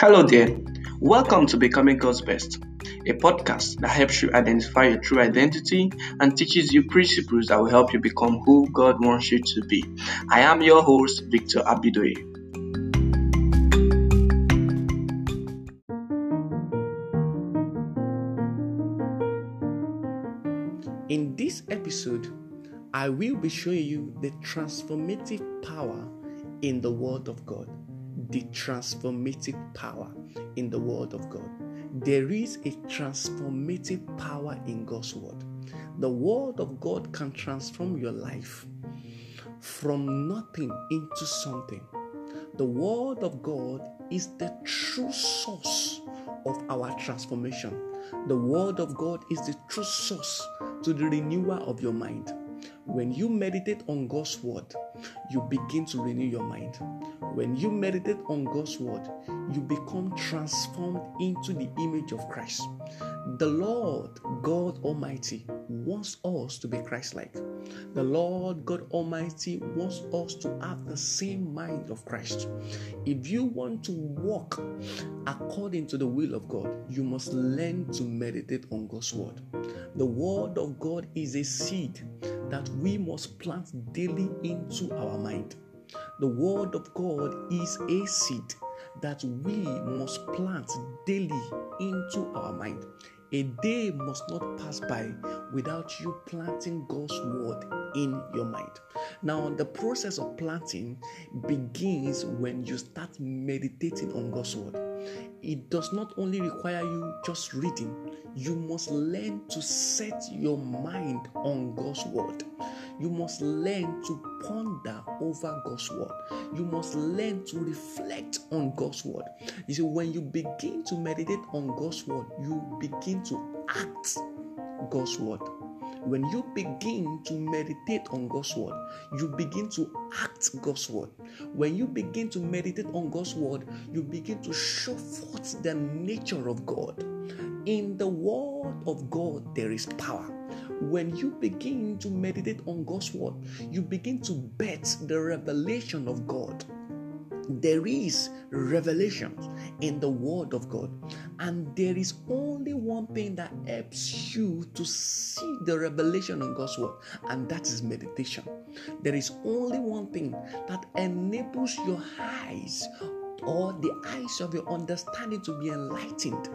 Hello there. Welcome to Becoming God's Best, a podcast that helps you identify your true identity and teaches you principles that will help you become who God wants you to be. I am your host, Victor Abidoye. In this episode, I will be showing you the transformative power in the Word of God. The transformative power in the Word of God. There is a transformative power in God's Word. The Word of God can transform your life from nothing into something. The Word of God is the true source of our transformation. The Word of God is the true source to the renewal of your mind. When you meditate on God's word, you begin to renew your mind. When you meditate on God's word, you become transformed into the image of Christ. The Lord God Almighty wants us to be Christ like. The Lord God Almighty wants us to have the same mind of Christ. If you want to walk according to the will of God, you must learn to meditate on God's word. The word of God is a seed that we must plant daily into our mind. The Word of God is a seed that we must plant daily into our mind. A day must not pass by without you planting God's word in your mind. Now, the process of planting begins when you start meditating on God's word. It does not only require you just reading, you must learn to set your mind on God's word. You must learn to ponder over God's word. You must learn to reflect on God's word. You see, when you begin to meditate on God's word, you begin to act God's word. When you begin to meditate on God's word, you begin to act God's word. When you begin to meditate on God's word, you begin to show forth the nature of God. In the word of God, there is power. When you begin to meditate on God's word, you begin to bet the revelation of God there is revelation in the Word of God, and there is only one thing that helps you to see the revelation in God's Word, and that is meditation. There is only one thing that enables your eyes or the eyes of your understanding to be enlightened.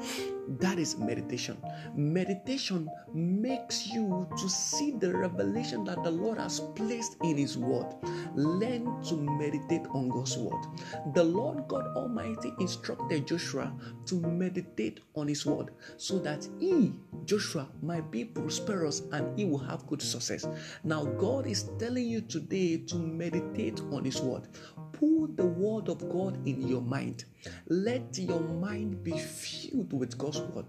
That is meditation. Meditation makes you to see the revelation that the Lord has placed in His Word. Learn to meditate on God's Word. The Lord God Almighty instructed Joshua to meditate on His Word so that he, Joshua, might be prosperous and he will have good success. Now, God is telling you today to meditate on His Word. Put the Word of God in your mind. Let your mind be filled with God's Word.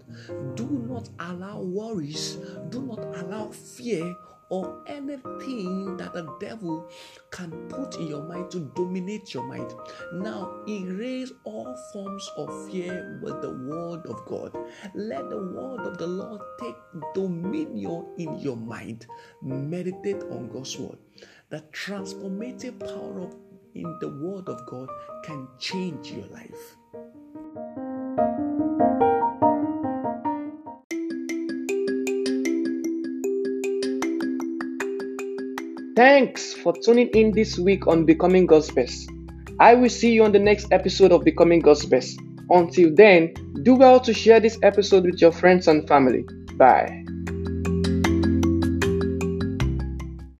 Do not allow worries, do not allow fear or anything that the devil can put in your mind to dominate your mind. Now, erase all forms of fear with the word of God. Let the word of the Lord take dominion in your mind. Meditate on God's word. The transformative power of in the Word of God can change your life. Thanks for tuning in this week on Becoming God's Best. I will see you on the next episode of Becoming God's Best. Until then, do well to share this episode with your friends and family. Bye.